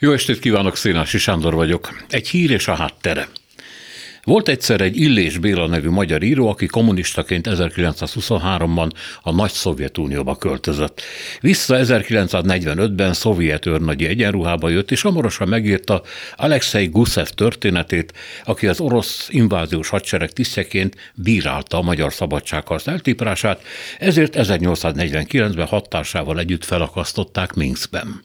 Jó estét kívánok, Szénási Sándor vagyok. Egy hír és a háttere. Volt egyszer egy Illés Béla nevű magyar író, aki kommunistaként 1923-ban a nagy Szovjetunióba költözött. Vissza 1945-ben szovjet őrnagyi egyenruhába jött, és hamarosan megírta Alexei Gusev történetét, aki az orosz inváziós hadsereg tisztjeként bírálta a magyar szabadságharc eltiprását, ezért 1849-ben hatásával együtt felakasztották Minskben.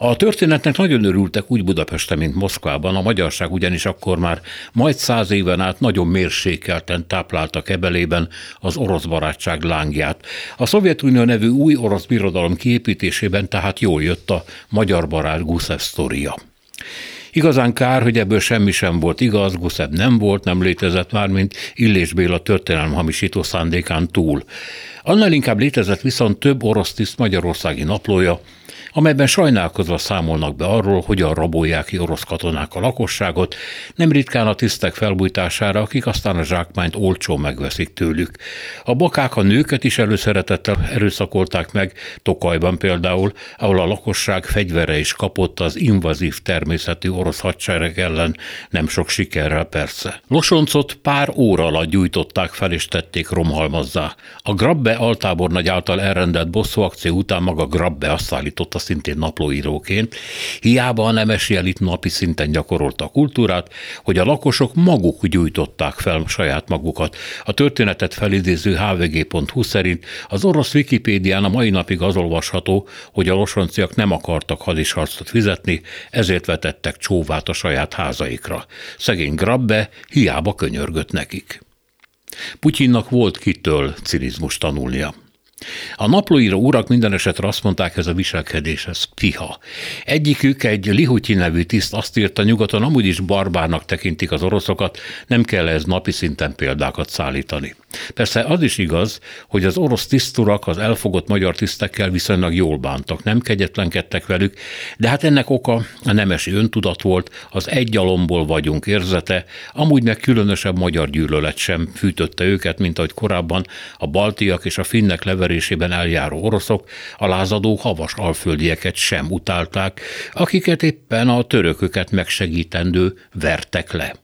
A történetnek nagyon örültek úgy Budapesten, mint Moszkvában, a magyarság ugyanis akkor már majd száz éven át nagyon mérsékelten táplálta kebelében az orosz barátság lángját. A Szovjetunió nevű új orosz birodalom kiépítésében tehát jól jött a magyar barát Gusev sztoria. Igazán kár, hogy ebből semmi sem volt igaz, Guszeb nem volt, nem létezett már, mint Illés Béla történelem hamisító szándékán túl. Annál inkább létezett viszont több orosz tiszt magyarországi naplója, amelyben sajnálkozva számolnak be arról, hogyan rabolják ki orosz katonák a lakosságot, nem ritkán a tisztek felbújtására, akik aztán a zsákmányt olcsó megveszik tőlük. A bakák a nőket is előszeretettel erőszakolták meg, Tokajban például, ahol a lakosság fegyvere is kapott az invazív természetű orosz hadsereg ellen, nem sok sikerrel persze. Losoncot pár óra alatt gyújtották fel és tették romhalmazzá. A Grabbe altábornagy által elrendelt bosszúakció után maga Grabbe azt állította szintén naplóíróként, hiába a nemesi elit napi szinten gyakorolta a kultúrát, hogy a lakosok maguk gyújtották fel saját magukat. A történetet felidéző hvg.hu szerint az orosz Wikipédián a mai napig az olvasható, hogy a losonciak nem akartak hadisharcot fizetni, ezért vetettek csóvát a saját házaikra. Szegény Grabbe hiába könyörgött nekik. Putyinnak volt kitől cinizmus tanulnia. A naplóíró urak minden esetre azt mondták, ez a viselkedés, ez fiha. Egyikük, egy Lihutyi nevű tiszt azt írta, nyugaton amúgy is barbárnak tekintik az oroszokat, nem kell ez napi szinten példákat szállítani. Persze az is igaz, hogy az orosz tiszturak az elfogott magyar tisztekkel viszonylag jól bántak, nem kegyetlenkedtek velük, de hát ennek oka a nemesi öntudat volt, az egy alomból vagyunk érzete, amúgy meg különösebb magyar gyűlölet sem fűtötte őket, mint ahogy korábban a baltiak és a finnek leverésében eljáró oroszok a lázadó havas alföldieket sem utálták, akiket éppen a törököket megsegítendő vertek le.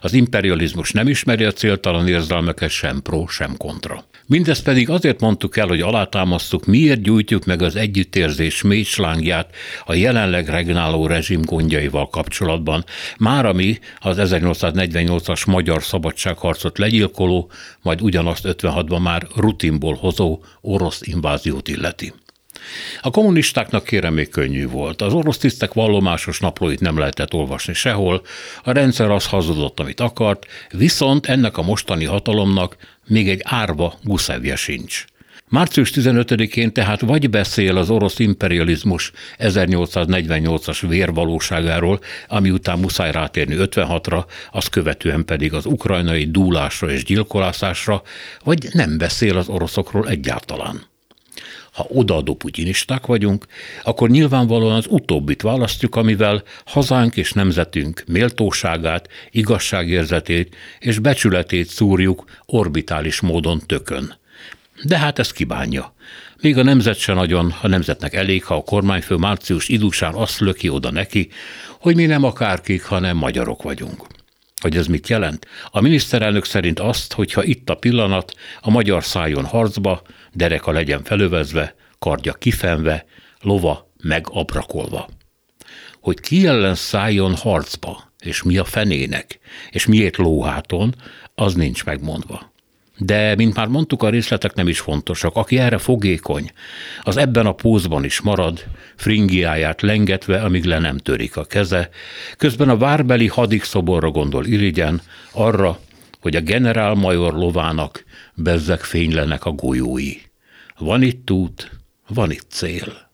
Az imperializmus nem ismeri a céltalan érzelmeket sem pro, sem kontra. Mindezt pedig azért mondtuk el, hogy alátámasztuk, miért gyújtjuk meg az együttérzés mécslángját a jelenleg regnáló rezsim gondjaival kapcsolatban, már ami az 1848-as magyar szabadságharcot legyilkoló, majd ugyanazt 56-ban már rutinból hozó orosz inváziót illeti. A kommunistáknak kérem még könnyű volt. Az orosz tisztek vallomásos naplóit nem lehetett olvasni sehol, a rendszer az hazudott, amit akart, viszont ennek a mostani hatalomnak még egy árva guszevje sincs. Március 15-én tehát vagy beszél az orosz imperializmus 1848-as vérvalóságáról, ami után muszáj rátérni 56-ra, azt követően pedig az ukrajnai dúlásra és gyilkolásásra, vagy nem beszél az oroszokról egyáltalán ha odaadó putyinisták vagyunk, akkor nyilvánvalóan az utóbbit választjuk, amivel hazánk és nemzetünk méltóságát, igazságérzetét és becsületét szúrjuk orbitális módon tökön. De hát ez kibánja. Még a nemzet se nagyon, a nemzetnek elég, ha a kormányfő március idusán azt löki oda neki, hogy mi nem akárkik, hanem magyarok vagyunk. Hogy ez mit jelent? A miniszterelnök szerint azt, hogyha itt a pillanat, a magyar szálljon harcba, dereka legyen felövezve, kardja kifenve, lova megabrakolva. Hogy ki ellen szálljon harcba, és mi a fenének, és miért lóháton, az nincs megmondva. De, mint már mondtuk, a részletek nem is fontosak. Aki erre fogékony, az ebben a pózban is marad, fringiáját lengetve, amíg le nem törik a keze, közben a várbeli hadik szoborra gondol irigyen, arra, hogy a generálmajor lovának bezzeg fénylenek a golyói. Van itt út, van itt cél.